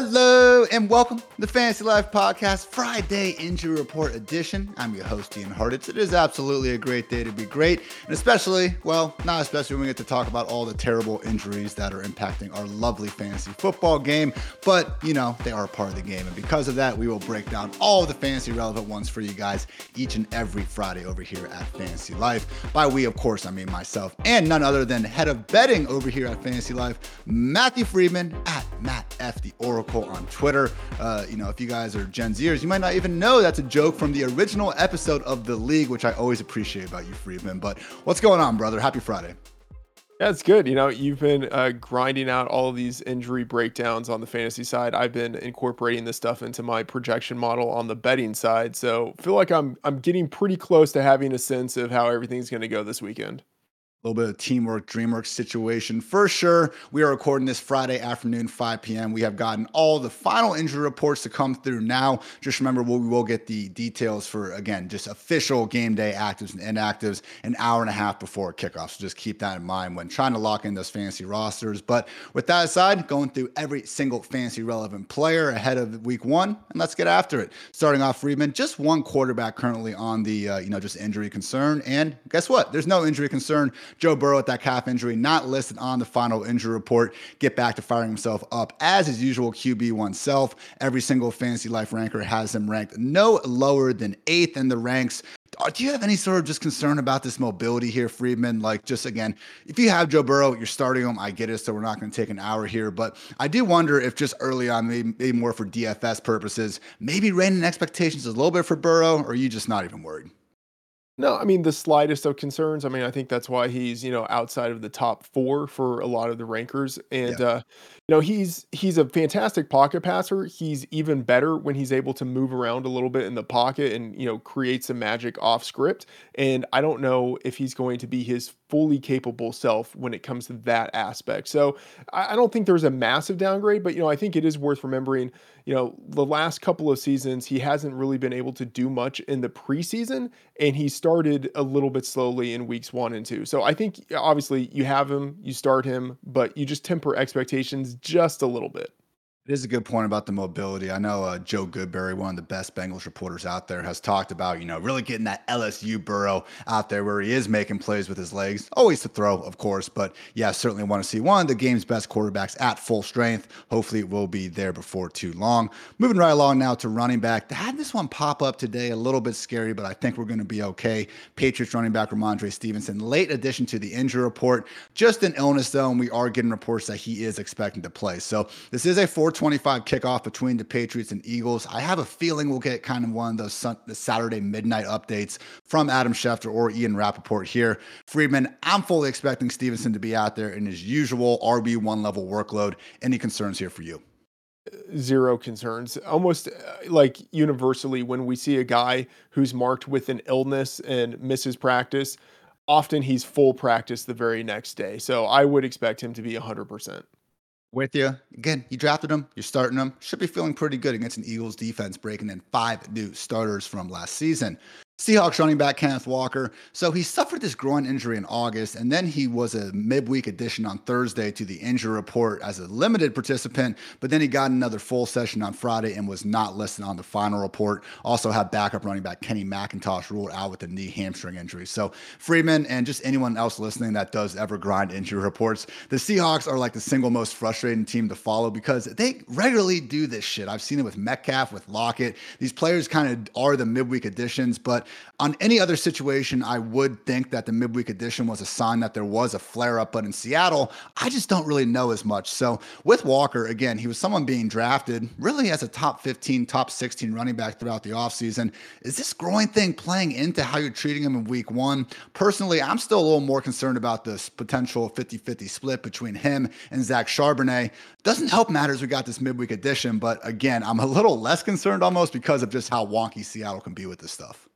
Hello and welcome to the Fantasy Life Podcast Friday Injury Report Edition. I'm your host, Ian Hartitz. It is absolutely a great day to be great, and especially, well, not especially when we get to talk about all the terrible injuries that are impacting our lovely fantasy football game, but you know, they are part of the game, and because of that, we will break down all the fantasy relevant ones for you guys each and every Friday over here at Fantasy Life. By we, of course, I mean myself and none other than head of betting over here at Fantasy Life, Matthew Freedman at Matt F. the Oracle on Twitter. Uh, you know, if you guys are Gen Zers, you might not even know that's a joke from the original episode of The League, which I always appreciate about you, Freedman. But what's going on, brother? Happy Friday. Yeah, it's good. You know, you've been uh, grinding out all of these injury breakdowns on the fantasy side. I've been incorporating this stuff into my projection model on the betting side. So feel like I'm I'm getting pretty close to having a sense of how everything's going to go this weekend little bit of teamwork, dreamwork situation for sure. We are recording this Friday afternoon, 5 p.m. We have gotten all the final injury reports to come through now. Just remember, we will get the details for, again, just official game day actives and inactives an hour and a half before kickoff. So just keep that in mind when trying to lock in those fantasy rosters. But with that aside, going through every single fantasy relevant player ahead of week one, and let's get after it. Starting off, Freedman, just one quarterback currently on the, uh, you know, just injury concern. And guess what? There's no injury concern Joe Burrow with that calf injury, not listed on the final injury report. Get back to firing himself up as his usual QB oneself. Every single fantasy life ranker has him ranked no lower than eighth in the ranks. Uh, do you have any sort of just concern about this mobility here, Freedman? Like, just again, if you have Joe Burrow, you're starting him. I get it, so we're not going to take an hour here, but I do wonder if just early on, maybe, maybe more for DFS purposes, maybe reining expectations a little bit for Burrow, or you just not even worried? No, I mean the slightest of concerns. I mean, I think that's why he's you know outside of the top four for a lot of the rankers, and yeah. uh, you know he's he's a fantastic pocket passer. He's even better when he's able to move around a little bit in the pocket and you know create some magic off script. And I don't know if he's going to be his fully capable self when it comes to that aspect. So I, I don't think there's a massive downgrade, but you know I think it is worth remembering you know, the last couple of seasons, he hasn't really been able to do much in the preseason, and he started a little bit slowly in weeks one and two. So I think obviously you have him, you start him, but you just temper expectations just a little bit. It is a good point about the mobility. I know uh, Joe Goodberry, one of the best Bengals reporters out there, has talked about, you know, really getting that LSU Burrow out there where he is making plays with his legs. Always to throw, of course, but yeah, certainly want to see one of the game's best quarterbacks at full strength. Hopefully it will be there before too long. Moving right along now to running back. Had this one pop up today, a little bit scary, but I think we're going to be okay. Patriots running back Rhamondre Stevenson, late addition to the injury report. Just an illness though, and we are getting reports that he is expecting to play. So this is a 4 25 kickoff between the Patriots and Eagles. I have a feeling we'll get kind of one of those sun- the Saturday midnight updates from Adam Schefter or Ian Rapoport here. Freedman, I'm fully expecting Stevenson to be out there in his usual RB1 level workload. Any concerns here for you? zero concerns. Almost uh, like universally, when we see a guy who's marked with an illness and misses practice, often he's full practice the very next day. So I would expect him to be 100% with you. Again, you drafted him, you're starting him. Should be feeling pretty good against an Eagles defense breaking in five new starters from last season. Seahawks running back Kenneth Walker. So he suffered this groin injury in August, and then he was a midweek addition on Thursday to the injury report as a limited participant. But then he got another full session on Friday and was not listed on the final report. Also had backup running back Kenny McIntosh ruled out with a knee hamstring injury. So Freedman and just anyone else listening that does ever grind injury reports, the Seahawks are like the single most frustrating team to follow because they regularly do this shit. I've seen it with Metcalf, with Lockett. These players kind of are the midweek additions, but on any other situation, I would think that the midweek edition was a sign that there was a flare up. But in Seattle, I just don't really know as much. So with Walker, again, he was someone being drafted really as a top 15, top 16 running back throughout the offseason. Is this groin thing playing into how you're treating him in week one? Personally, I'm still a little more concerned about this potential 50 50 split between him and Zach Charbonnet. Doesn't help matters we got this midweek edition, but again, I'm a little less concerned almost because of just how wonky Seattle can be with this stuff.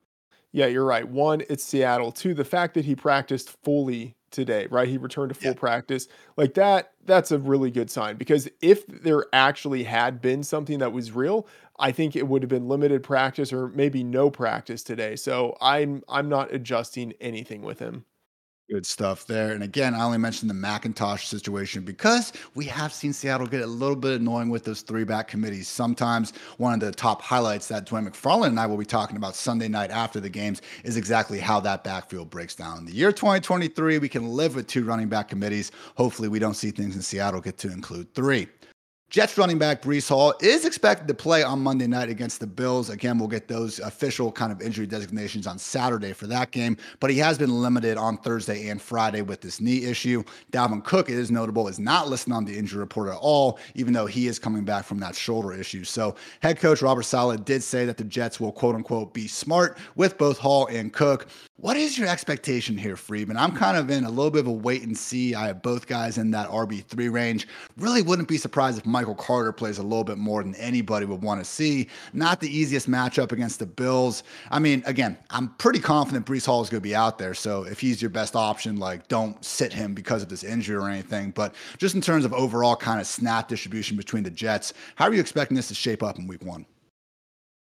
Yeah, you're right. One, it's Seattle. Two, the fact that he practiced fully today, right? He returned to full yeah. practice. Like that, that's a really good sign because if there actually had been something that was real, I think it would have been limited practice or maybe no practice today. So I'm I'm not adjusting anything with him. Good stuff there. And again, I only mentioned the McIntosh situation because we have seen Seattle get a little bit annoying with those three back committees. Sometimes one of the top highlights that Dwain McFarland and I will be talking about Sunday night after the games is exactly how that backfield breaks down. In the year 2023, we can live with two running back committees. Hopefully, we don't see things in Seattle get to include three. Jets running back Breece Hall is expected to play on Monday night against the Bills. Again, we'll get those official kind of injury designations on Saturday for that game, but he has been limited on Thursday and Friday with this knee issue. Dalvin Cook, it is notable, is not listed on the injury report at all, even though he is coming back from that shoulder issue. So, head coach Robert Saleh did say that the Jets will quote unquote be smart with both Hall and Cook. What is your expectation here, Freedman? I'm kind of in a little bit of a wait and see. I have both guys in that RB3 range. Really wouldn't be surprised if Michael Carter plays a little bit more than anybody would want to see. Not the easiest matchup against the Bills. I mean, again, I'm pretty confident Breece Hall is going to be out there. So if he's your best option, like don't sit him because of this injury or anything. But just in terms of overall kind of snap distribution between the Jets, how are you expecting this to shape up in week one?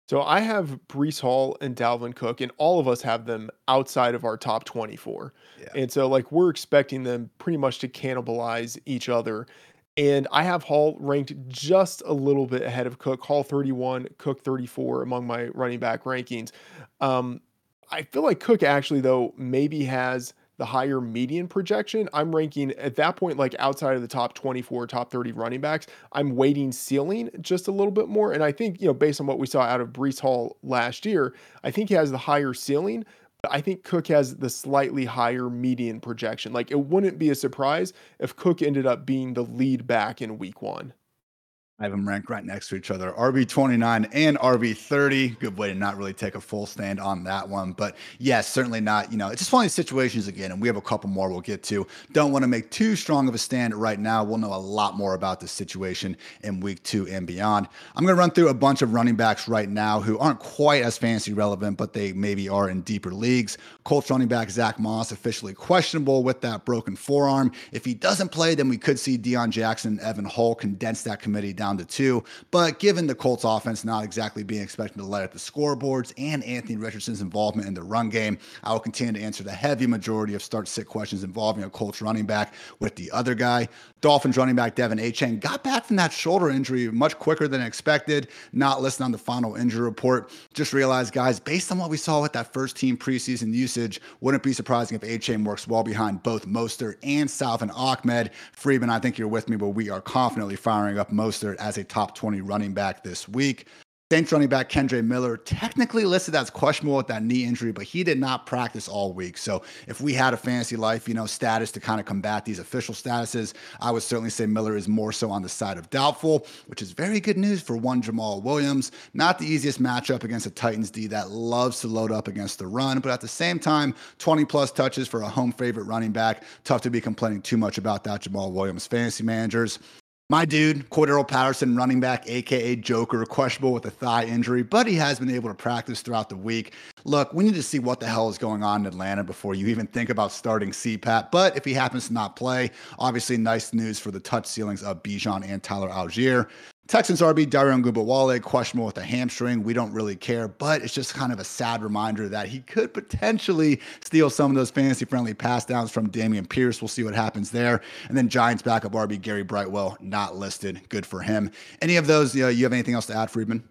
So I have Breece Hall and Dalvin Cook, and all of us have them outside of our top 24. Yeah. And so, like, we're expecting them pretty much to cannibalize each other. And I have Hall ranked just a little bit ahead of Cook, Hall 31, Cook 34 among my running back rankings. Um, I feel like Cook actually, though, maybe has the higher median projection, I'm ranking at that point, like outside of the top 24, top 30 running backs, I'm weighting ceiling just a little bit more. And I think, you know, based on what we saw out of Breece Hall last year, I think he has the higher ceiling. I think Cook has the slightly higher median projection. Like it wouldn't be a surprise if Cook ended up being the lead back in week one. I have them ranked right next to each other RB29 and RB30. Good way to not really take a full stand on that one. But yes, certainly not. You know, it's just one of these situations again, and we have a couple more we'll get to. Don't want to make too strong of a stand right now. We'll know a lot more about this situation in week two and beyond. I'm going to run through a bunch of running backs right now who aren't quite as fancy relevant, but they maybe are in deeper leagues. Colts running back Zach Moss officially questionable with that broken forearm. If he doesn't play, then we could see Deon Jackson and Evan Hull condense that committee down down to two. But given the Colts offense not exactly being expected to light up the scoreboards and Anthony Richardson's involvement in the run game, I will continue to answer the heavy majority of start sit questions involving a Colts running back with the other guy. Dolphins running back De'Von Achane got back from that shoulder injury much quicker than expected, not listed on the final injury report. Just realized, guys, based on what we saw with that first team preseason usage, wouldn't be surprising if Achane works well behind both Mostert and Salvon Ahmed. Freedman, I think you're with me, but we are confidently firing up Mostert as a top 20 running back this week. Saints running back Kendre Miller, technically listed as questionable with that knee injury, but he did not practice all week. So if we had a fantasy life, you know, status to kind of combat these official statuses, I would certainly say Miller is more so on the side of doubtful, which is very good news for one Jamaal Williams. Not the easiest matchup against a Titans D that loves to load up against the run, but at the same time, 20 plus touches for a home favorite running back. Tough to be complaining too much about that Jamaal Williams fantasy managers. My dude, Cordarrelle Patterson, running back, aka Joker, questionable with a thigh injury, but he has been able to practice throughout the week. Look, we need to see what the hell is going on in Atlanta before you even think about starting CPAT. But if he happens to not play, obviously nice news for the touch ceilings of Bijan and Tyler Allgeier. Texans RB Dare Ogunbowale questionable with a hamstring. We don't really care, but it's just kind of a sad reminder that he could potentially steal some of those fantasy friendly pass downs from Dameon Pierce. We'll see what happens there. And then Giants backup RB Gary Brightwell not listed. Good for him. Any of those? Uh, you have anything else to add, Freedman?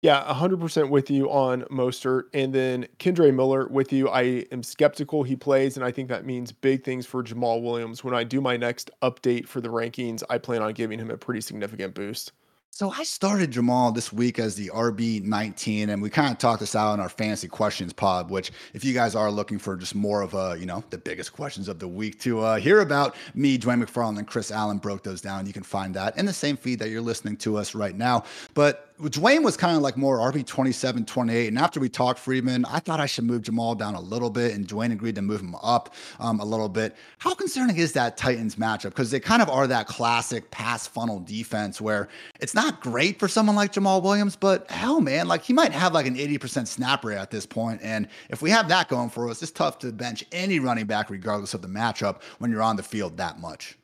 Yeah, 100% with you on Mostert. And then Kendre Miller with you. I am skeptical he plays, and I think that means big things for Jamaal Williams. When I do my next update for the rankings, I plan on giving him a pretty significant boost. So I started Jamal this week as the RB 19, and we kind of talked this out in our fantasy questions pod. Which, if you guys are looking for just more of a, you know, the biggest questions of the week to uh, hear about, me, Dwain McFarland, and Chris Allen broke those down. You can find that in the same feed that you're listening to us right now. But Dwain was kind of like more RB 27, 28. And after we talked Freedman, I thought I should move Jamaal down a little bit, and Dwain agreed to move him up um, a little bit. How concerning is that Titans matchup? Because they kind of are that classic pass funnel defense where it's not great for someone like Jamaal Williams, but hell, man, like he might have like an 80% snap rate at this point. And if we have that going for us, it's tough to bench any running back, regardless of the matchup, when you're on the field that much.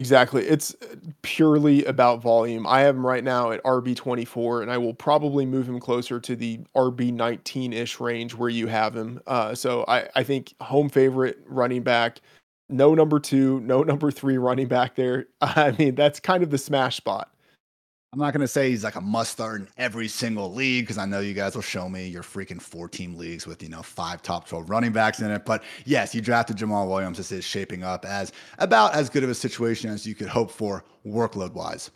Exactly. It's uh, purely about volume. I have him right now at RB24, and I will probably move him closer to the RB19 ish range where you have him. Uh, so I, I think home favorite running back, no number two, no number three running back there. I mean, that's kind of the smash spot. I'm not going to say he's like a must start in every single league because I know you guys will show me your freaking four team leagues with, you know, five top 12 running backs in it. But yes, you drafted Jamaal Williams. This is shaping up as about as good of a situation as you could hope for workload wise.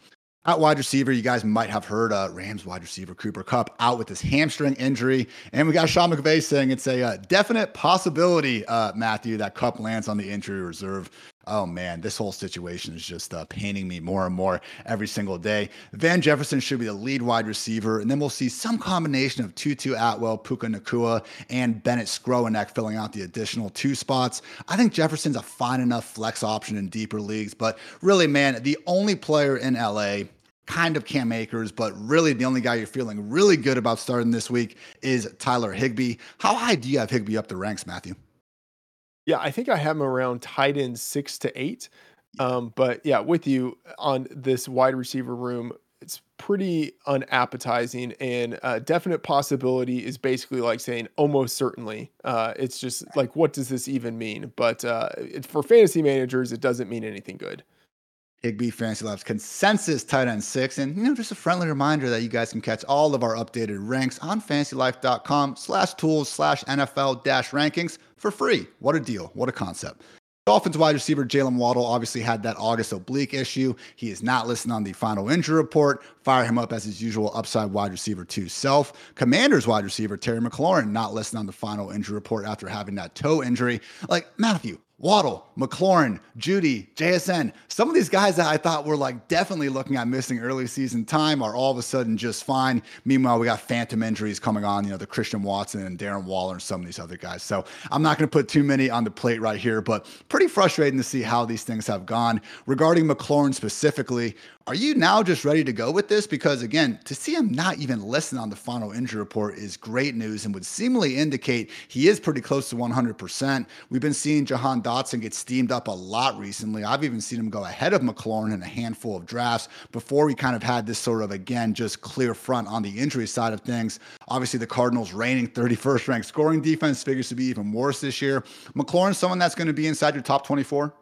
At wide receiver, you guys might have heard uh, Rams wide receiver Cooper Kupp out with his hamstring injury. And we got Sean McVay saying it's a uh, definite possibility, uh, Matthew, that Kupp lands on the injury reserve oh man, this whole situation is just uh, painting me more and more every single day. Van Jefferson should be the lead wide receiver, and then we'll see some combination of Tutu Atwell, Puka Nacua, and Bennett Skowronek filling out the additional two spots. I think Jefferson's a fine enough flex option in deeper leagues, but really, man, the only player in LA kind of Cam Akers, but really the only guy you're feeling really good about starting this week is Tyler Higbee. How high do you have Higbee up the ranks, Matthew? Yeah, I think I have him around tight end six to eight. Um, but yeah, with you on this wide receiver room, it's pretty unappetizing and uh, definite possibility is basically like saying almost certainly. Uh, it's just like, what does this even mean? But uh, it, for fantasy managers, it doesn't mean anything good. Higbee Fantasy Labs consensus tight end six. And, you know, just a friendly reminder that you guys can catch all of our updated ranks on fantasylife.com slash tools slash NFL dash rankings for free. What a deal. What a concept. Dolphins wide receiver Jalen Waddle obviously had that August oblique issue. He is not listed on the final injury report. Fire him up as his usual upside wide receiver two self. Commanders wide receiver Terry McLaurin not listed on the final injury report after having that toe injury. Like Matthew, Waddle, McLaurin, Jeudy, JSN, some of these guys that I thought were like definitely looking at missing early season time are all of a sudden just fine. Meanwhile, we got phantom injuries coming on, you know, the Christian Watson and Darren Waller and some of these other guys. So I'm not going to put too many on the plate right here, but pretty frustrating to see how these things have gone. Regarding McLaurin specifically, are you now just ready to go with this? Because again, to see him not even listed on the final injury report is great news and would seemingly indicate he is pretty close to 100%. We've been seeing Jahan Dotson get steamed up a lot recently. I've even seen him go ahead of McLaurin in a handful of drafts before we kind of had this sort of, again, just clear front on the injury side of things. Obviously, the Cardinals reigning 31st ranked scoring defense figures to be even worse this year. McLaurin, someone that's going to be inside your top 24?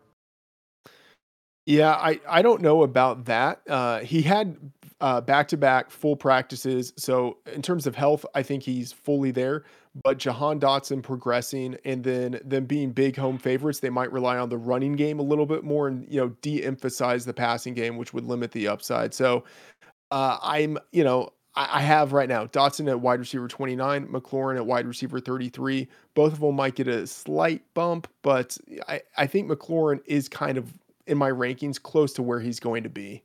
Yeah, I, I don't know about that. Uh, he had back to back full practices. So, in terms of health, I think he's fully there. But Jahan Dotson progressing and then them being big home favorites, they might rely on the running game a little bit more and, you know, de emphasize the passing game, which would limit the upside. So, uh, I'm, you know, I, I have right now Dotson at wide receiver 29, McLaurin at wide receiver 33. Both of them might get a slight bump, but I, I think McLaurin is kind of in my rankings close to where he's going to be.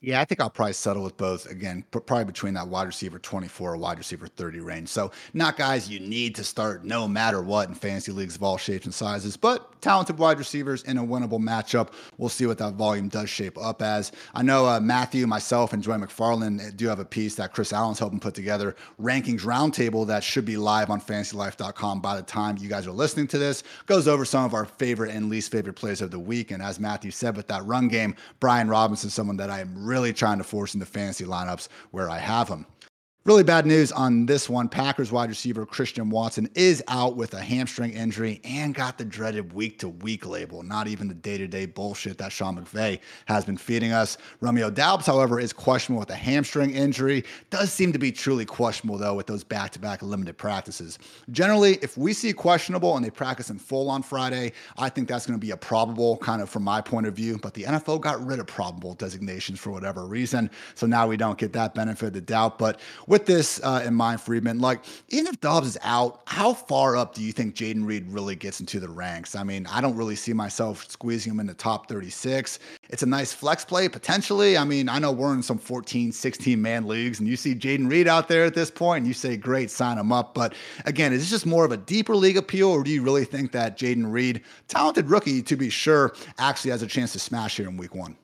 Yeah, I think I'll probably settle with both. Again, probably between that wide receiver 24 or wide receiver 30 range. So, not guys you need to start no matter what in fantasy leagues of all shapes and sizes, but talented wide receivers in a winnable matchup. We'll see what that volume does shape up as. I know uh, Matthew, myself, and Joy McFarland uh, do have a piece that Chris Allen's helping put together, rankings roundtable that should be live on fantasylife.com by the time you guys are listening to this. Goes over some of our favorite and least favorite plays of the week. And as Matthew said, with that run game, Brian Robinson, is someone that I am really trying to force into fantasy lineups where I have him. Really bad news on this one. Packers wide receiver Christian Watson is out with a hamstring injury and got the dreaded week to week label, not even the day to day bullshit that Sean McVay has been feeding us. Romeo Doubs, however, is questionable with a hamstring injury. Does seem to be truly questionable, though, with those back to back limited practices. Generally, if we see questionable and they practice in full on Friday, I think that's going to be a probable, kind of from my point of view. But the NFL got rid of probable designations for whatever reason. So now we don't get that benefit of the doubt. But with with this uh, in mind, Freedman, like even if Doubs is out, how far up do you think Jayden Reed really gets into the ranks? I mean, I don't really see myself squeezing him in the top 36. It's a nice flex play potentially. I mean, I know we're in some 14, 16 man leagues, and you see Jayden Reed out there at this point, and you say, great, sign him up. But again, is this just more of a deeper league appeal, or do you really think that Jayden Reed, talented rookie to be sure, actually has a chance to smash here in week one?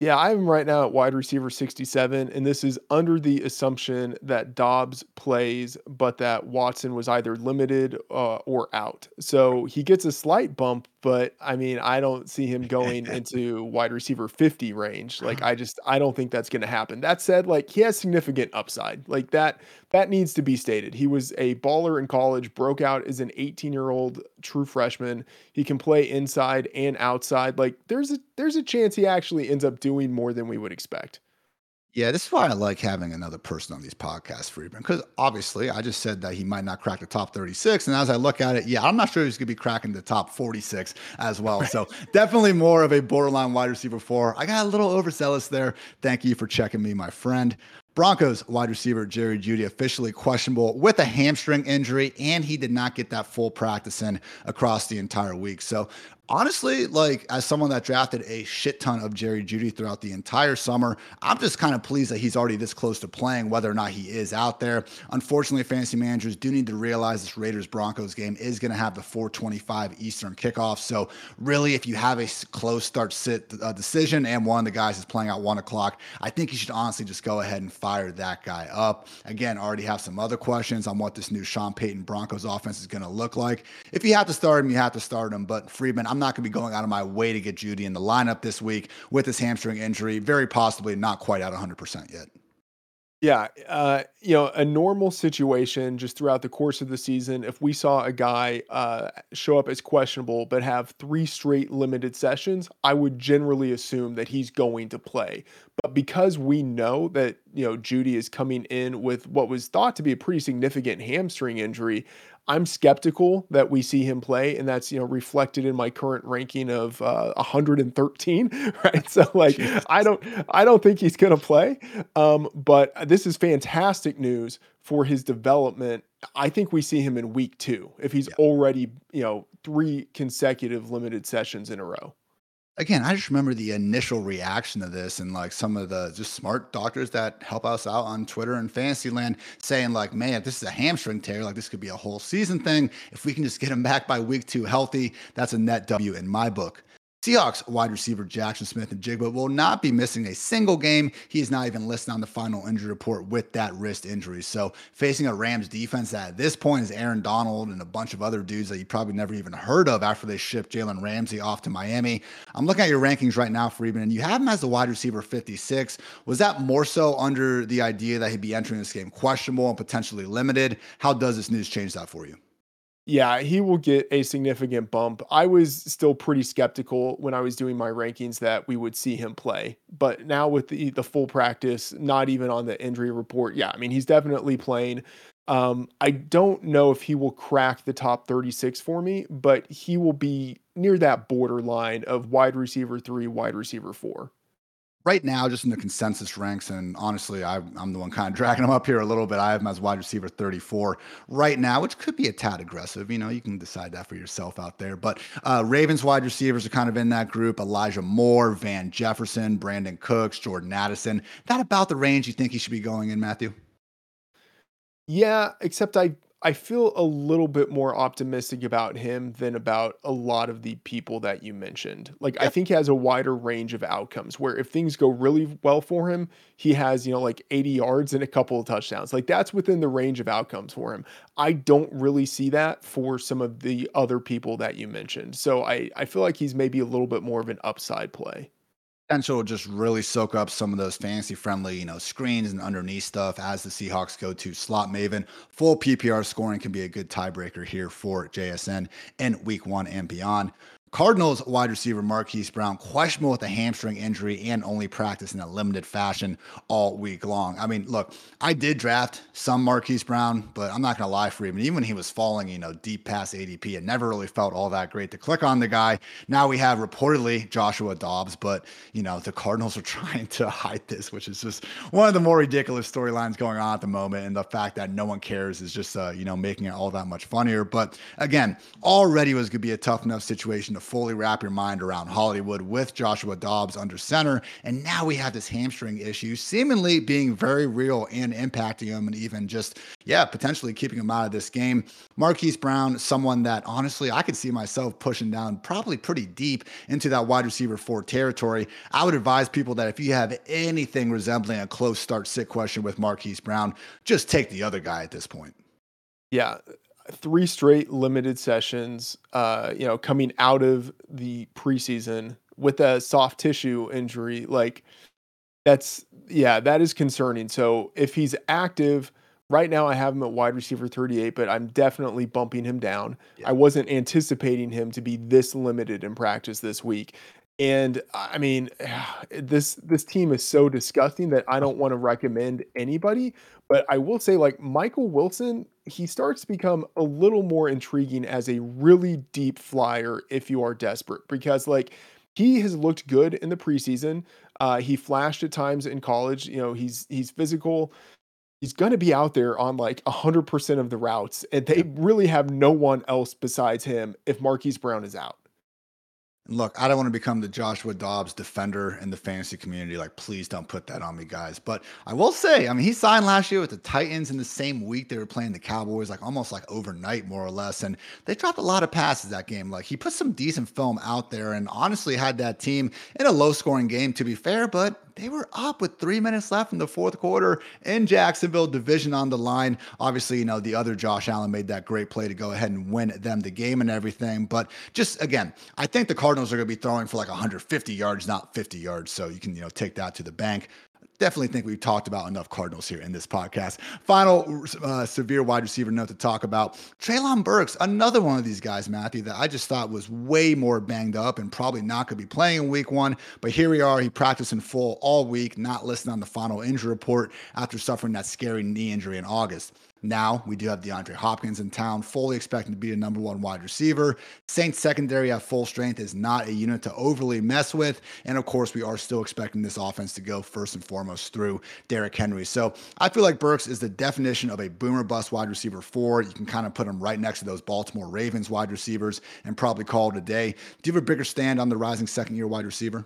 Yeah, I am right now at wide receiver 67, and this is under the assumption that Doubs plays, but that Watson was either limited uh, or out. So he gets a slight bump, but I mean, I don't see him going into wide receiver 50 range. Like, I just, I don't think that's going to happen. That said, like, he has significant upside. Like, that, that needs to be stated. He was a baller in college, broke out as an 18 year old true freshman. He can play inside and outside. Like, there's a, there's a chance he actually ends up doing more than we would expect. Yeah, this is why I like having another person on these podcasts, Freedman, because obviously I just said that he might not crack the top 36. And as I look at it, yeah, I'm not sure he's going to be cracking the top 46 as well. Right. So definitely more of a borderline wide receiver four. I got a little overzealous there. Thank you for checking me, my friend. Broncos wide receiver Jerry Jeudy officially questionable with a hamstring injury, and he did not get that full practice in across the entire week. So honestly, like as someone that drafted a shit ton of Jerry Jeudy throughout the entire summer, I'm just kind of pleased that he's already this close to playing, whether or not he is out there. Unfortunately, fantasy managers do need to realize this Raiders Broncos game is going to have the 425 Eastern kickoff. So, really, if you have a close start sit uh, decision and one of the guys is playing at one o'clock, I think you should honestly just go ahead and fire that guy up. Again, already have some other questions on what this new Sean Payton Broncos offense is going to look like. If you have to start him, you have to start him. But Freedman, I'm I'm not going to be going out of my way to get Jeudy in the lineup this week with his hamstring injury. Very possibly not quite at 100% yet. Yeah, uh, you know, a normal situation just throughout the course of the season, if we saw a guy uh, show up as questionable but have three straight limited sessions, I would generally assume that he's going to play. But because we know that you know Jeudy is coming in with what was thought to be a pretty significant hamstring injury, I'm skeptical that we see him play, and that's you know reflected in my current ranking of uh, 113. Right, so like Jesus. I don't I don't think he's going to play, um, but this is fantastic news for his development. I think we see him in week two if he's yeah. already you know three consecutive limited sessions in a row again, I just remember the initial reaction to this and like some of the just smart doctors that help us out on Twitter and Fantasyland saying like, man, if this is a hamstring tear, like this could be a whole season thing. If we can just get him back by week two healthy, that's a net W in my book. Seahawks wide receiver Jackson Smith-Njigba will not be missing a single game. He is not even listed on the final injury report with that wrist injury. So, facing a Rams defense that at this point is Aaron Donald and a bunch of other dudes that you probably never even heard of after they shipped Jalen Ramsey off to Miami. I'm looking at your rankings right now, Freedman, and you have him as the wide receiver 56. Was that more so under the idea that he'd be entering this game questionable and potentially limited? How does this news change that for you? Yeah, he will get a significant bump. I was still pretty skeptical when I was doing my rankings that we would see him play. But now with the the full practice, not even on the injury report, yeah, I mean he's definitely playing. Um, I don't know if he will crack the top 36 for me, but he will be near that borderline of wide receiver three, wide receiver four right now, just in the consensus ranks, and honestly, I, am the one kind of dragging him up here a little bit. I have him as wide receiver 34 right now, which could be a tad aggressive. You know, you can decide that for yourself out there. But uh, Ravens wide receivers are kind of in that group Elijah Moore, Van Jefferson, Brandin Cooks, Jordan Addison. That about the range you think he should be going in, Matthew? Yeah, except I I feel a little bit more optimistic about him than about a lot of the people that you mentioned. Like yep. I think he has a wider range of outcomes where if things go really well for him, he has, you know, like 80 yards and a couple of touchdowns. Like that's within the range of outcomes for him. I don't really see that for some of the other people that you mentioned. So I I feel like he's maybe a little bit more of an upside play potential to just really soak up some of those fantasy friendly, you know, screens and underneath stuff as the Seahawks go to slot maven. Full PPR scoring can be a good tiebreaker here for JSN in week one and beyond. Cardinals wide receiver Marquise Brown questionable with a hamstring injury and only practice in a limited fashion all week long. I mean, look, I did draft some Marquise Brown, but I'm not gonna lie for him. even when he was falling, you know, deep past ADP, it never really felt all that great to click on the guy. Now we have reportedly Joshua Dobbs, but you know, the Cardinals are trying to hide this, which is just one of the more ridiculous storylines going on at the moment. And the fact that no one cares is just uh, you know, making it all that much funnier. But again, already was gonna be a tough enough situation to fully wrap your mind around Hollywood with Joshua Dobbs under center. And now we have this hamstring issue seemingly being very real and impacting him and even just, yeah, potentially keeping him out of this game. Marquise Brown, someone that honestly I could see myself pushing down probably pretty deep into that wide receiver four territory. I would advise people that if you have anything resembling a close start sit question with Marquise Brown, just take the other guy at this point. Yeah, three straight limited sessions, uh, you know, coming out of the preseason with a soft tissue injury, like that's yeah, that is concerning. So if he's active right now, I have him at wide receiver 38, but I'm definitely bumping him down. Yeah. I wasn't anticipating him to be this limited in practice this week. And I mean, this this team is so disgusting that I don't want to recommend anybody. But I will say, like Michael Wilson, he starts to become a little more intriguing as a really deep flyer if you are desperate, because like he has looked good in the preseason. Uh, he flashed at times in college. You know, he's he's physical. He's going to be out there on like 100% of the routes, and they really have no one else besides him if Marquise Brown is out. Look, I don't want to become the Joshua Dobbs defender in the fantasy community. Like, please don't put that on me, guys. But I will say, I mean, he signed last year with the Titans in the same week they were playing the Cowboys, like almost like overnight, more or less. And they dropped a lot of passes that game. Like, he put some decent film out there and honestly had that team in a low scoring game, to be fair. But they were up with three minutes left in the fourth quarter in Jacksonville, division on the line. Obviously, you know, the other Josh Allen made that great play to go ahead and win them the game and everything. But just again, I think the Cardinals are going to be throwing for like 150 yards, not 50 yards. So you can, you know, take that to the bank definitely think we've talked about enough Cardinals here in this podcast. Final uh, severe wide receiver note to talk about Treylon Burks, another one of these guys, Matthew, that I just thought was way more banged up and probably not going to be playing in week one. But here we are. He practiced in full all week, not listed on the final injury report after suffering that scary knee injury in August. Now we do have DeAndre Hopkins in town, fully expecting to be a number one wide receiver. Saints secondary at full strength is not a unit to overly mess with. And of course, we are still expecting this offense to go first and foremost through Derrick Henry. So I feel like Burks is the definition of a boomer bust wide receiver four. You can kind of put him right next to those Baltimore Ravens wide receivers and probably call it a day. Do you have a bigger stand on the rising second year wide receiver?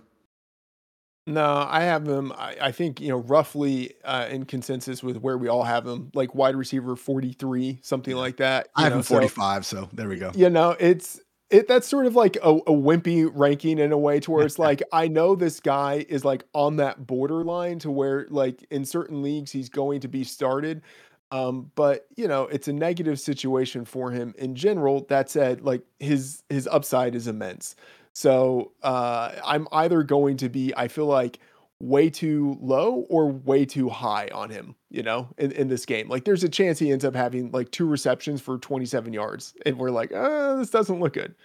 No, I have him. I, I think you know roughly uh, in consensus with where we all have him, like wide receiver forty three, something like that. I have him forty five, so, so there we go. You know, it's it that's sort of like a, a wimpy ranking in a way to where it's like I know this guy is like on that borderline to where like in certain leagues he's going to be started. Um, but you know, it's a negative situation for him in general. That said, like his his upside is immense. So uh, I'm either going to be, I feel like, way too low or way too high on him, you know, in, in this game. Like there's a chance he ends up having like two receptions for 27 yards. And we're like, uh, this doesn't look good.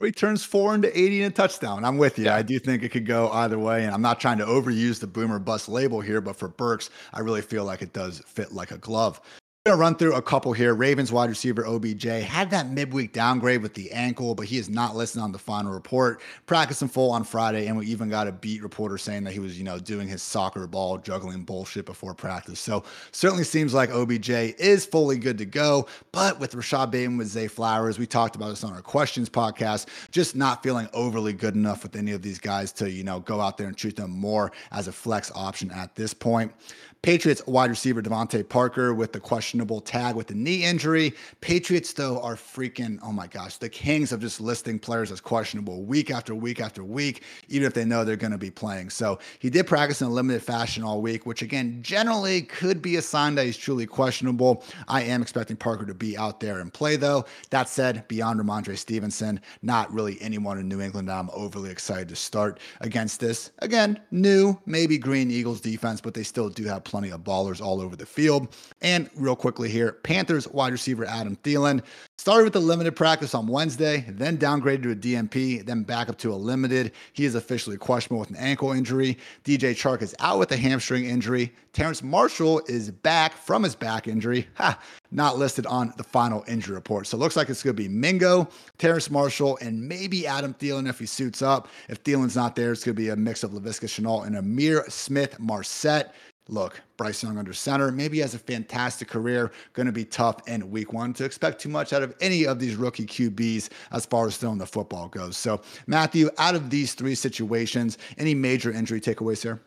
He turns four into 80 and a touchdown. I'm with you. Yeah. I do think it could go either way. And I'm not trying to overuse the boomer bust label here, but for Burks, I really feel like it does fit like a glove going to run through a couple here. Ravens wide receiver OBJ had that midweek downgrade with the ankle, but he is not listed on the final report. Practicing full on Friday, and we even got a beat reporter saying that he was, you know, doing his soccer ball juggling bullshit before practice. So certainly seems like OBJ is fully good to go. But with Rashod Bateman with Zay Flowers, we talked about this on our questions podcast, just not feeling overly good enough with any of these guys to, you know, go out there and treat them more as a flex option at this point. Patriots wide receiver DeVante Parker with the questionable tag with the knee injury. Patriots, though, are freaking, oh my gosh, the kings of just listing players as questionable week after week after week, even if they know they're going to be playing. So he did practice in a limited fashion all week, which again, generally could be a sign that he's truly questionable. I am expecting Parker to be out there and play, though. That said, beyond Rhamondre Stevenson, not really anyone in New England that I'm overly excited to start against this. Again, new, maybe Green Eagles defense, but they still do have plenty of ballers all over the field. And real quickly here, Panthers wide receiver Adam Thielen started with a limited practice on Wednesday, then downgraded to a DNP, then back up to a limited. He is officially questionable with an ankle injury. DJ Chark is out with a hamstring injury. Terrace Marshall is back from his back injury. Ha, not listed on the final injury report. So it looks like it's going to be Mingo, Terrace Marshall, and maybe Adam Thielen if he suits up. If Thielen's not there, it's going to be a mix of Laviska Shenault and Ihmir Smith Marsette. Look, Bryce Young under center, maybe has a fantastic career, going to be tough in week one to expect too much out of any of these rookie QBs as far as throwing the football goes. So, Matthew, out of these three situations, any major injury takeaways here?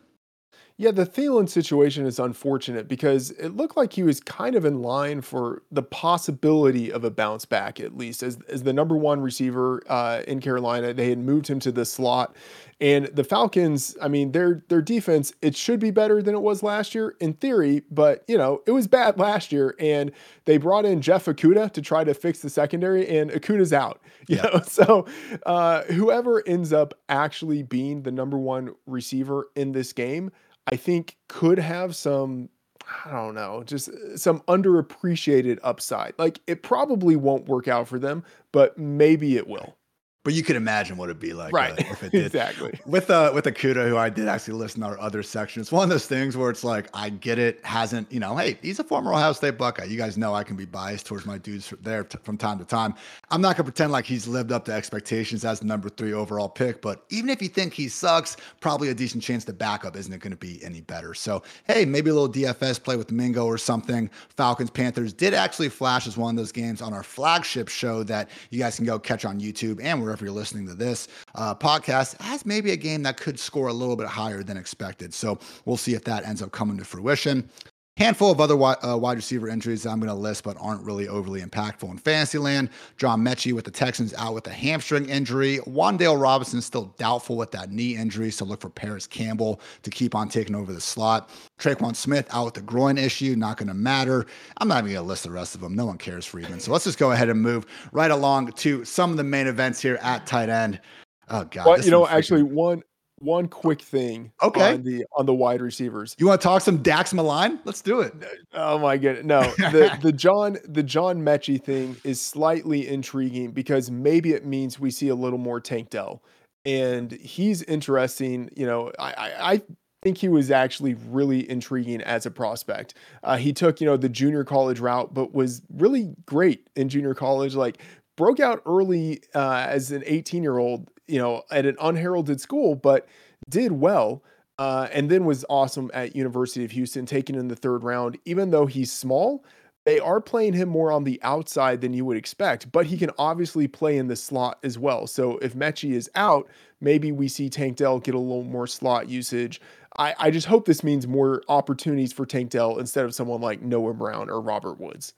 Yeah, the Thielen situation is unfortunate because it looked like he was kind of in line for the possibility of a bounce back, at least as, as the number one receiver uh, in Carolina. They had moved him to the slot, and the Falcons. I mean, their their defense it should be better than it was last year in theory, but you know it was bad last year, and they brought in Jeff Okudah to try to fix the secondary, and Okudah's out. You yeah. know, so uh, whoever ends up actually being the number one receiver in this game. I think could have some I don't know, just uh, some underappreciated upside. Like it probably won't work out for them, but maybe it will. But you could imagine what it'd be like, right? Uh, if it did. exactly. With uh, with Okudah, who I did actually listen to our other section. It's one of those things where it's like I get it. Hasn't you know? Hey, he's a former Ohio State Buckeye. You guys know I can be biased towards my dudes there t- from time to time. I'm not gonna pretend like he's lived up to expectations as the number three overall pick. But even if you think he sucks, probably a decent chance the backup isn't going to be any better. So hey, maybe a little DFS play with Mingo or something. Falcons Panthers did actually flash as one of those games on our flagship show that you guys can go catch on YouTube and wherever you're listening to this uh, podcast as maybe a game that could score a little bit higher than expected. So we'll see if that ends up coming to fruition. Handful of other wide, uh, wide receiver injuries I'm going to list, but aren't really overly impactful in fantasy land. John Metchie with the Texans out with a hamstring injury. Wan'Dale Robinson still doubtful with that knee injury, so look for Parris Campbell to keep on taking over the slot. Tre'Quan Smith out with the groin issue, not going to matter. I'm not even going to list the rest of them. No one cares for even. So let's just go ahead and move right along to some of the main events here at tight end. Oh God! Well, you know, actually, one one quick thing okay. on the on the wide receivers. You want to talk some dax malign let's do it. Oh my god no the the john the john Metchie thing is slightly intriguing because maybe it means we see a little more tank dell. And he's interesting you know i i, I think he was actually really intriguing as a prospect. Uh, he took, you know, the junior college route, but was really great in junior college. Like broke out early uh, as an 18 year old you know, at an unheralded school, but did well. Uh, and then was awesome at University of Houston, taken in the third round. Even though he's small, they are playing him more on the outside than you would expect, but he can obviously play in the slot as well. So if Metchie is out, maybe we see Tank Dell get a little more slot usage. I, I just hope this means more opportunities for Tank Dell instead of someone like Noah Brown or Robert Woods.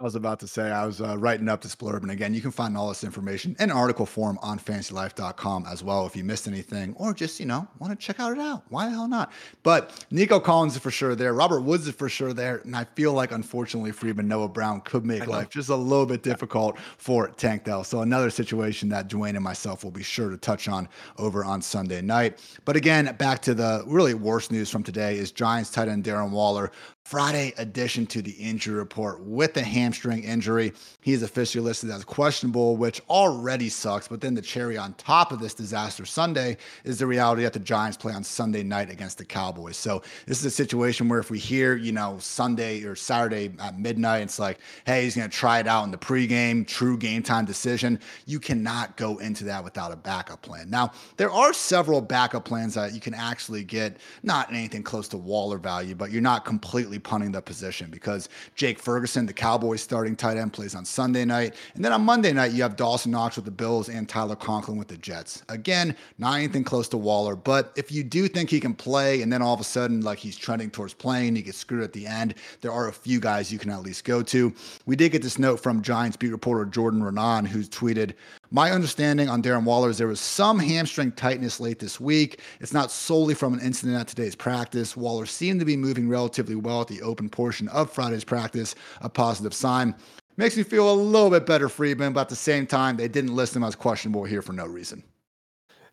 I was about to say, I was uh, writing up this blurb. And again, you can find all this information in article form on fantasylife.com as well if you missed anything or just, you know, want to check out it out. Why the hell not? But Nico Collins is for sure there. Robert Woods is for sure there. And I feel like, unfortunately, Freedman Noah Brown could make life just a little bit difficult for Tank Dell. So another situation that Dwain and myself will be sure to touch on over on Sunday night. But again, back to the really worst news from today is Giants tight end Darren Waller Friday addition to the injury report with a hamstring injury. He is officially listed as questionable, which already sucks. But then the cherry on top of this disaster Sunday is the reality that the Giants play on Sunday night against the Cowboys. So this is a situation where if we hear, you know, Sunday or Saturday at midnight, it's like, hey, he's going to try it out in the pregame, true game time decision. You cannot go into that without a backup plan. Now, there are several backup plans that you can actually get, not anything close to Waller value, but you're not completely completely punting the position because Jake Ferguson, the Cowboys starting tight end, plays on Sunday night. And then on Monday night, you have Dawson Knox with the Bills and Tyler Conklin with the Jets. Again, not anything close to Waller, but if you do think he can play and then all of a sudden, like he's trending towards playing, he gets screwed at the end, there are a few guys you can at least go to. We did get this note from Giants beat reporter Jordan Raanan, who's tweeted, my understanding on Darren Waller is there was some hamstring tightness late this week. It's not solely from an incident at today's practice. Waller seemed to be moving relatively well at the open portion of Friday's practice, a positive sign. Makes me feel a little bit better, Freedman, but at the same time, they didn't list him as questionable here for no reason.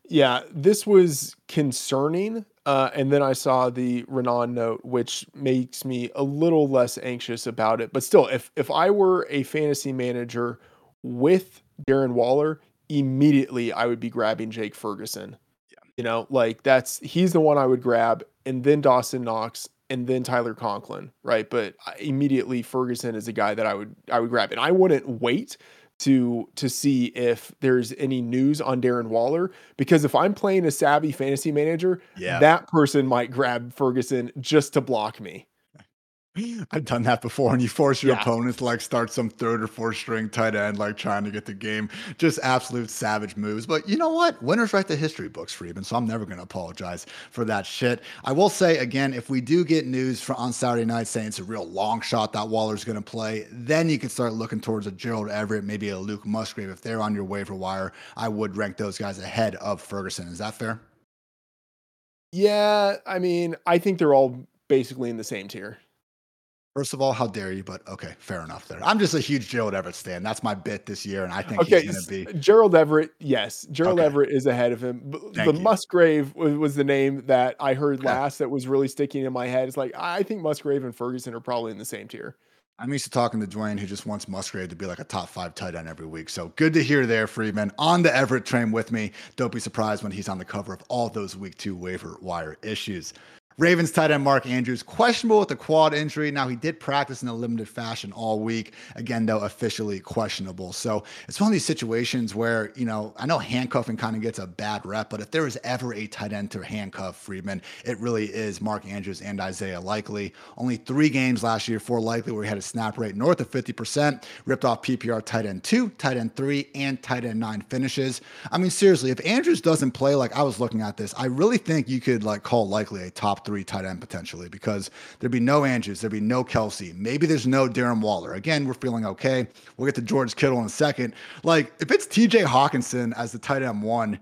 Yeah, this was concerning. Uh, and then I saw the Raanan note, which makes me a little less anxious about it. But still, if if I were a fantasy manager with Darren Waller, immediately I would be grabbing Jake Ferguson. Yeah. You know, like that's he's the one I would grab, and then Dawson Knox, and then Tyler Conklin, right? But uh, immediately Ferguson is a guy that I would I would grab, and I wouldn't wait to to see if there's any news on Darren Waller because if I'm playing a savvy fantasy manager, Yeah. that person might grab Ferguson just to block me. I've done that before, and you force your Yeah. opponent to like start some third or fourth string tight end, like trying to get the game. Just absolute savage moves. But you know what? Winners write the history books, Freedman. So I'm never going to apologize for that shit. I will say again, if we do get news for on Saturday night saying it's a real long shot that Waller's going to play, then you can start looking towards a Gerald Everett, maybe a Luke Musgrave. If they're on your waiver wire, I would rank those guys ahead of Ferguson. Is that fair? Yeah, I mean, I think they're all basically in the same tier. First of all, how dare you? But okay, fair enough. There, I'm just a huge Gerald Everett fan. That's my bit this year, and I think Okay, he's going to be. Gerald Everett, yes, Gerald Okay. Everett is ahead of him. Thank the you. Musgrave was, was the name that I heard Yeah. last that was really sticking in my head. It's like I think Musgrave and Ferguson are probably in the same tier. I'm used to talking to Dwain, who just wants Musgrave to be like a top five tight end every week. So good to hear there, Freedman. On the Everett train with me. Don't be surprised when he's on the cover of all those week two waiver wire issues. Ravens tight end Mark Andrews, questionable with a quad injury. Now, he did practice in a limited fashion all week. Again, though, officially questionable. So it's one of these situations where, you know, I know handcuffing kind of gets a bad rep, but if there is ever a tight end to handcuff Freedman, it really is Mark Andrews and Isaiah Likely. Only three games last year for Likely where he had a snap rate north of 50%, ripped off PPR tight end two, tight end three, and tight end nine finishes. I mean, seriously, if Andrews doesn't play like I was looking at this, I really think you could like call Likely a top three tight end potentially because there'd be no Andrews, there'd be no Kelce. Maybe there's no Darren Waller. Again, we're feeling okay. We'll get to George Kittle in a second. Like, if it's TJ Hockenson as the tight end one,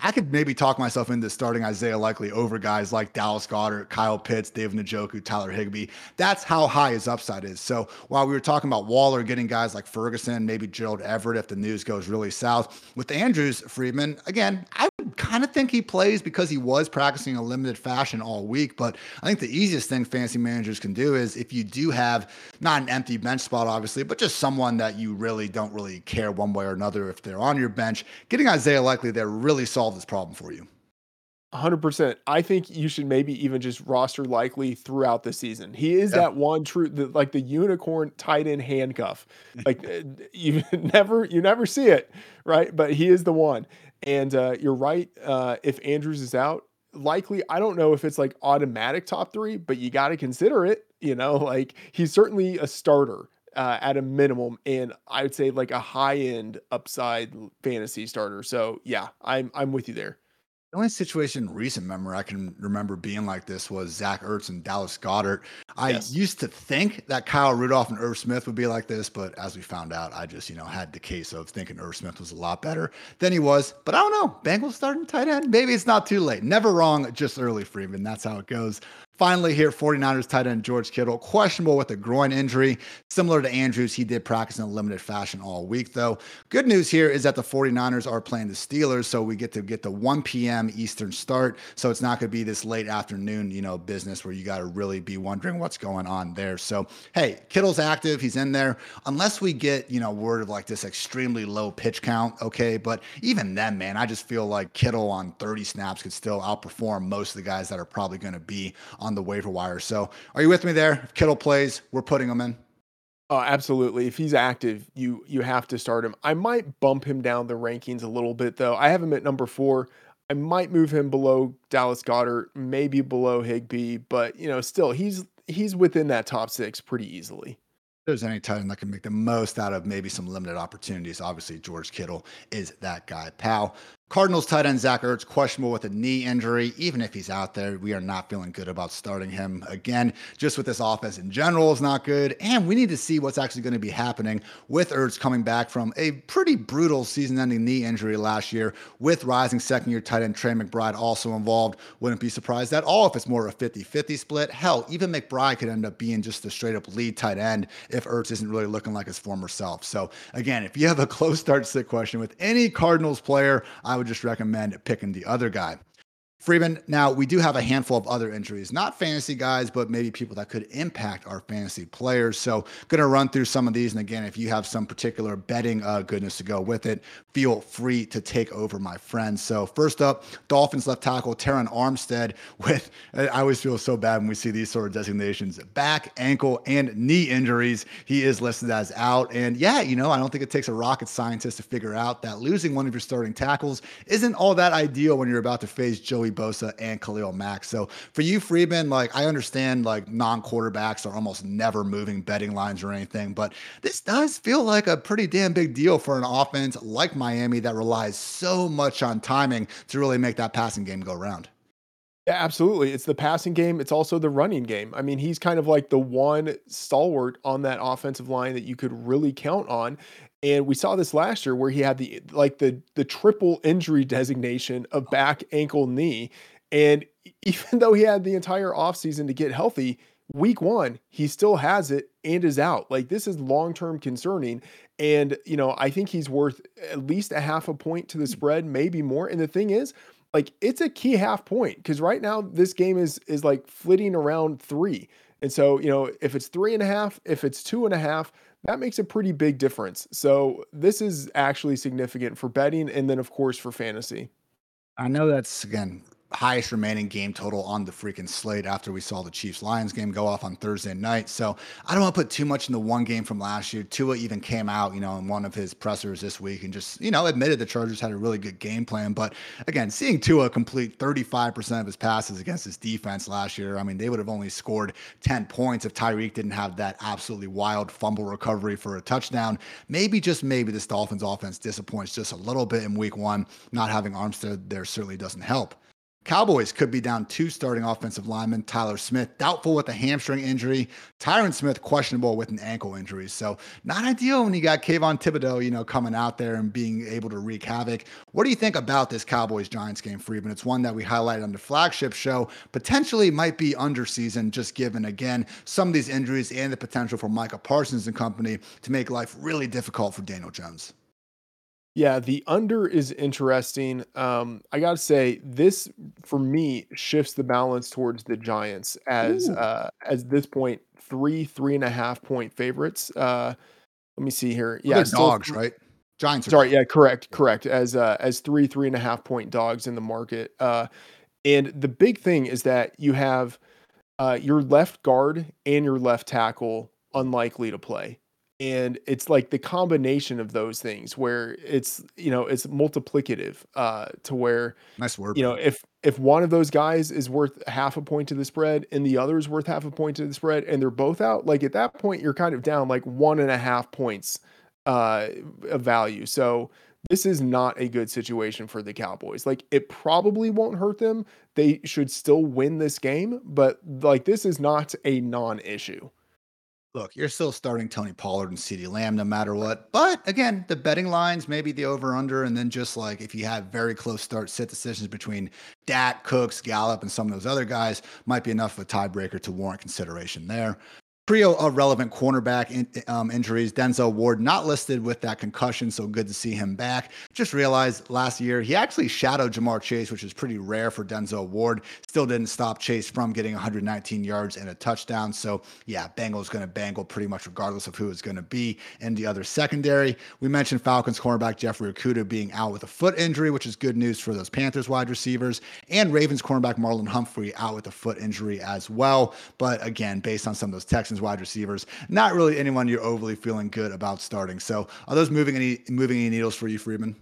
I could maybe talk myself into starting Isaiah Likely over guys like Dallas Goedert, Kyle Pitts, David Njoku, Tyler Higbee. That's how high his upside is. So while we were talking about Waller getting guys like Ferguson, maybe Gerald Everett if the news goes really south, with Andrews Freedman, again, I would kind of think he plays because he was practicing in a limited fashion all week. But I think the easiest thing fantasy managers can do is if you do have not an empty bench spot, obviously, but just someone that you really don't really care one way or another if they're on your bench, getting Isaiah Likely there really solves this problem for you. 100%. I think you should maybe even just roster likely throughout the season. He is Yeah. that one true the, like the unicorn tight end handcuff. Like uh, you never you never see it, right? But he is the one. And uh, you're right. Uh, if Andrews is out, likely I don't know if it's like automatic top 3, but you got to consider it, you know, like he's certainly a starter. Uh, at a minimum, and I would say like a high end upside fantasy starter. So yeah, I'm I'm with you there. The only situation in recent memory I can remember being like this was Zach Ertz and Dallas Goedert. I Yes. used to think that Kyle Rudolph and Irv Smith would be like this, but as we found out, I just, you know, had the case of thinking Irv Smith was a lot better than he was. But I don't know. Bengals starting tight end. Maybe it's not too late. Never wrong, just early, Freedman. That's how it goes. Finally, here, 49ers tight end George Kittle, questionable with a groin injury. Similar to Andrews, he did practice in a limited fashion all week, though. Good news here is that the 49ers are playing the Steelers, so we get to get the 1 p.m. Eastern start. So it's not going to be this late afternoon, you know, business where you got to really be wondering what's going on there. So, hey, Kittle's active. He's in there. Unless we get, you know, word of like this extremely low pitch count, okay? But even then, man, I just feel like Kittle on 30 snaps could still outperform most of the guys that are probably going to be on the waiver wire. So, are you with me there? If Kittle plays, we're putting him in. Oh, absolutely. If he's active, you you have to start him. I might bump him down the rankings a little bit though. I have him at number 4. I might move him below Dallas Goedert, maybe below Higbee, but you know, still he's he's within that top 6 pretty easily. If there's any tight end that can make the most out of maybe some limited opportunities. Obviously, George Kittle is that guy. Pal. Cardinals tight end Zach Ertz questionable with a knee injury. Even if he's out there, we are not feeling good about starting him again. Just with this offense in general is not good, and we need to see what's actually going to be happening with Ertz coming back from a pretty brutal season-ending knee injury last year. With rising second-year tight end Trey McBride also involved, wouldn't be surprised at all if it's more of a 50-50 split. Hell, even McBride could end up being just a straight-up lead tight end if Ertz isn't really looking like his former self. So again, if you have a close start sit question with any Cardinals player, I would just recommend picking the other guy. Freedman, now we do have a handful of other injuries, not fantasy guys, but maybe people that could impact our fantasy players. So, going to run through some of these. And again, if you have some particular betting uh, goodness to go with it, feel free to take over, my friends. So, first up, Dolphins left tackle Terron Armstead with, I always feel so bad when we see these sort of designations back, ankle, and knee injuries. He is listed as out. And yeah, you know, I don't think it takes a rocket scientist to figure out that losing one of your starting tackles isn't all that ideal when you're about to face Joey Bosa and Khalil Mack. So for you, Freedman, like I understand like non-quarterbacks are almost never moving betting lines or anything, but this does feel like a pretty damn big deal for an offense like Miami that relies so much on timing to really make that passing game go around. Yeah, absolutely. It's the passing game. It's also the running game. I mean, he's kind of like the one stalwart on that offensive line that you could really count on. And we saw this last year where he had the like the the triple injury designation of oh. back, ankle, knee. And even though he had the entire offseason to get healthy, week one, he still has it and is out. Like this is long-term concerning. And, you know, I think he's worth at least a half a point to the hmm. spread, maybe more. And the thing is, like it's a key half point because right now this game is is like flitting around three. And so, you know, if it's three and a half, if it's two and a half, that makes a pretty big difference. So this is actually significant for betting and then of course for fantasy. I know that's again highest remaining game total on the freaking slate after we saw the Chiefs Lions game go off on Thursday night. So I don't want to put too much in the one game from last year. Tua even came out, you know, in one of his pressers this week and just, you know, admitted the Chargers had a really good game plan. But again, seeing Tua complete 35% of his passes against his defense last year, I mean, they would have only scored 10 points if Tyreek didn't have that absolutely wild fumble recovery for a touchdown. Maybe, just maybe, this Dolphins offense disappoints just a little bit in week one. Not having Armstead there certainly doesn't help. Cowboys could be down two starting offensive linemen. Tyler Smith, doubtful with a hamstring injury. Tyron Smith, questionable with an ankle injury. So, not ideal when you got Kayvon Thibodeaux, you know, coming out there and being able to wreak havoc. What do you think about this Cowboys Giants game, Freedman? It's one that we highlighted on the flagship show. Potentially might be under season, just given, again, some of these injuries and the potential for Micah Parsons and company to make life really difficult for Daniel Jones. Yeah, the under is interesting. Um, I gotta say, this for me shifts the balance towards the Giants as Ooh. uh as this point three three and a half point favorites. Uh, let me see here. Well, Yeah, they're still dogs, right? Giants sorry. dogs. Yeah, correct, correct. As uh as three three and a half point dogs in the market. Uh, and the big thing is that you have uh your left guard and your left tackle unlikely to play and it's like the combination of those things where it's you know it's multiplicative uh to where Nice word you know if if one of those guys is worth half a point to the spread and the other is worth half a point to the spread and they're both out like at that point you're kind of down like one and a half points uh of value. So this is not a good situation for the cowboys. Like it probably won't hurt them. They should still win this game but like this is not a non-issue Look, you're still starting Tony Pollard and CeeDee Lamb no matter what. But again, the betting lines, maybe the over under, and then just like if you have very close start sit decisions between Dak, Cooks, Gallup, and some of those other guys, might be enough of a tiebreaker to warrant consideration there. Trio of relevant cornerback in, um, injuries. Denzel Ward not listed with that concussion, so good to see him back. Just realized last year he actually shadowed Ja'Marr Chase, which is pretty rare for Denzel Ward. Still didn't stop Chase from getting 119 yards and a touchdown. So yeah, Bengals going to bangle pretty much regardless of who it's going to be in the other secondary. We mentioned Falcons cornerback Jeffrey Okudah being out with a foot injury, which is good news for those Panthers wide receivers, and Ravens cornerback Marlon Humphrey out with a foot injury as well. But again, based on some of those Texans wide receivers, not really anyone you're overly feeling good about starting. So are those moving any moving any needles for you, Freedman?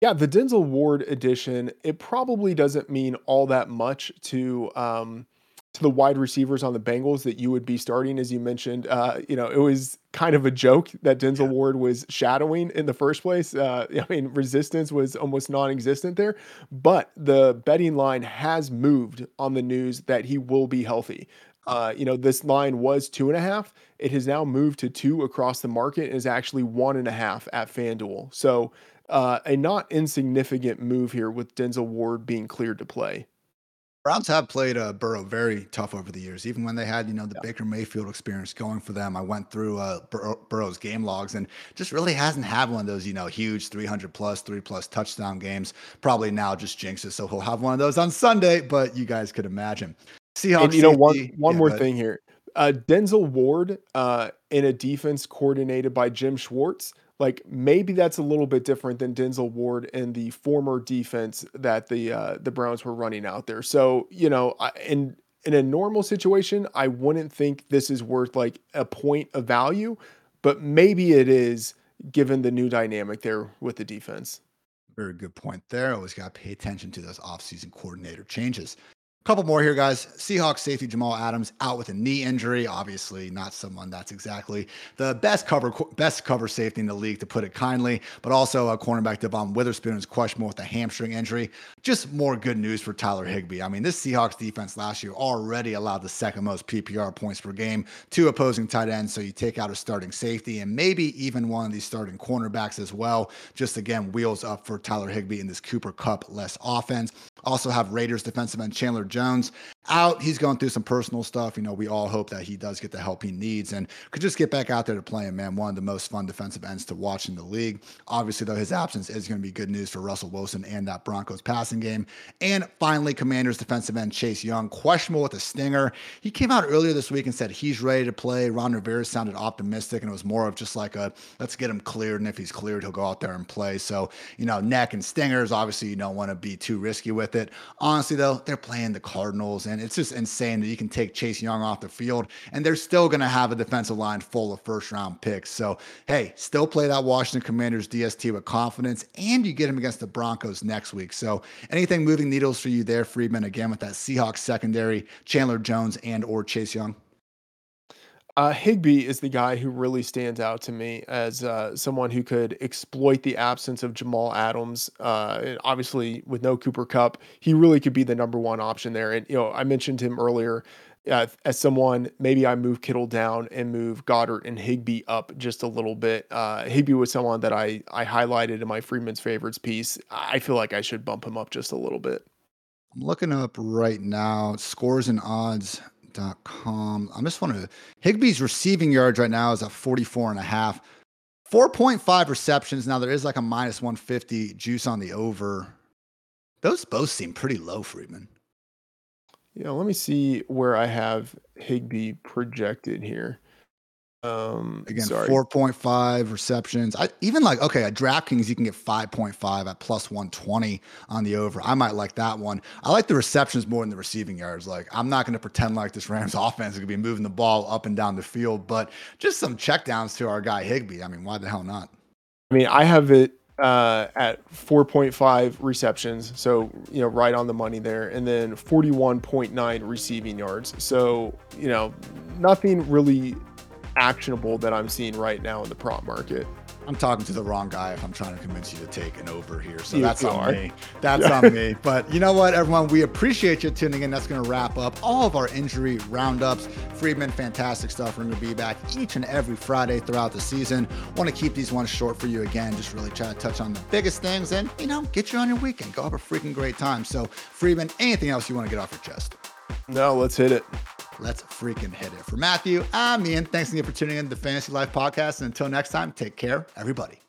Yeah, the Denzel Ward edition, it probably doesn't mean all that much to um to the wide receivers on the Bengals that you would be starting, as you mentioned. Uh, you know, it was kind of a joke that Denzel Yeah. Ward was shadowing in the first place. Uh, I mean, resistance was almost non-existent there, but the betting line has moved on the news that he will be healthy. Uh, you know, this line was two and a half. It has now moved to two across the market and is actually one and a half at FanDuel. So uh, a not insignificant move here with Denzel Ward being cleared to play. Browns have played uh, Burrow very tough over the years. Even when they had, you know, the yeah. Baker Mayfield experience going for them, I went through uh, Bur- Burrow's game logs and just really hasn't had one of those, you know, huge 300 plus, three plus touchdown games. Probably now just jinxes, so he'll have one of those on Sunday. But you guys could imagine. Seahawks. And you know, one one yeah, more thing here. Uh, Denzel Ward uh, in a defense coordinated by Jim Schwartz like maybe that's a little bit different than Denzel Ward and the former defense that the uh, the Browns were running out there. So you know, in in a normal situation, I wouldn't think this is worth like a point of value, but maybe it is given the new dynamic there with the defense. Very good point there. Always got to pay attention to those offseason coordinator changes. Couple more here, guys. Seahawks safety Jamal Adams out with a knee injury. Obviously, not someone that's exactly the best cover best cover safety in the league, to put it kindly. But also, a cornerback Devon Witherspoon is questionable with a hamstring injury. Just more good news for Tyler Higbee. I mean, this Seahawks defense last year already allowed the second most PPR points per game to opposing tight ends. So you take out a starting safety and maybe even one of these starting cornerbacks as well. Just again, wheels up for Tyler Higbee in this Cooper Kupp less offense. Also have Raiders defensive end Chandler Jones out. He's going through some personal stuff. You know, we all hope that he does get the help he needs and could just get back out there to play him, man. One of the most fun defensive ends to watch in the league. Obviously, though, his absence is going to be good news for Russell Wilson and that Broncos passing game. And finally, Commanders defensive end Chase Young, questionable with a stinger. He came out earlier this week and said he's ready to play. Ron Rivera sounded optimistic, and it was more of just like a let's get him cleared. And if he's cleared, he'll go out there and play. So, you know, neck and stingers, obviously, you don't want to be too risky with it. Honestly, though, they're playing the Cardinals, and it's just insane that you can take Chase Young off the field, and they're still going to have a defensive line full of first round picks. So, hey, still play that Washington Commanders DST with confidence, and you get him against the Broncos next week. So, anything moving needles for you there, Freedman, Again, with that Seahawks secondary, Chandler Jones and or Chase Young. Uh, Higbee is the guy who really stands out to me as uh, someone who could exploit the absence of Jamal Adams. Uh, obviously, with no Cooper Kupp, he really could be the number one option there. And you know, I mentioned him earlier uh, as someone. Maybe I move Kittle down and move Goedert and Higbee up just a little bit. Uh, Higbee was someone that I I highlighted in my Freedman's favorites piece. I feel like I should bump him up just a little bit. I'm looking up right now scores and odds com. I'm just wondering, Higbee's receiving yards right now is at 44 and a half. 4.5 receptions. Now there is like a minus 150 juice on the over. Those both seem pretty low, Freedman. Yeah, let me see where I have Higbee projected here. Um, Again, four point five receptions. I even like okay at DraftKings you can get five point five at plus one twenty on the over. I might like that one. I like the receptions more than the receiving yards. Like I'm not going to pretend like this Rams offense is going to be moving the ball up and down the field, but just some checkdowns to our guy Higbee. I mean, why the hell not? I mean, I have it uh, at 4.5 receptions, so you know right on the money there, and then 41.9 receiving yards. So you know nothing really actionable that I'm seeing right now in the prop market. I'm talking to the wrong guy if I'm trying to convince you to take an over here. So you, that's on are. me. That's on me. But you know what, everyone? We appreciate you tuning in. That's going to wrap up all of our injury roundups. Freedman, fantastic stuff. We're going to be back each and every Friday throughout the season. Want to keep these ones short for you again. Just really try to touch on the biggest things and, you know, get you on your weekend. Go have a freaking great time. So, Freedman, anything else you want to get off your chest? No, let's hit it. Let's freaking hit it. For Matthew, I'm Ian. Thanks again for tuning in to the Fantasy Life Podcast. And until next time, take care, everybody.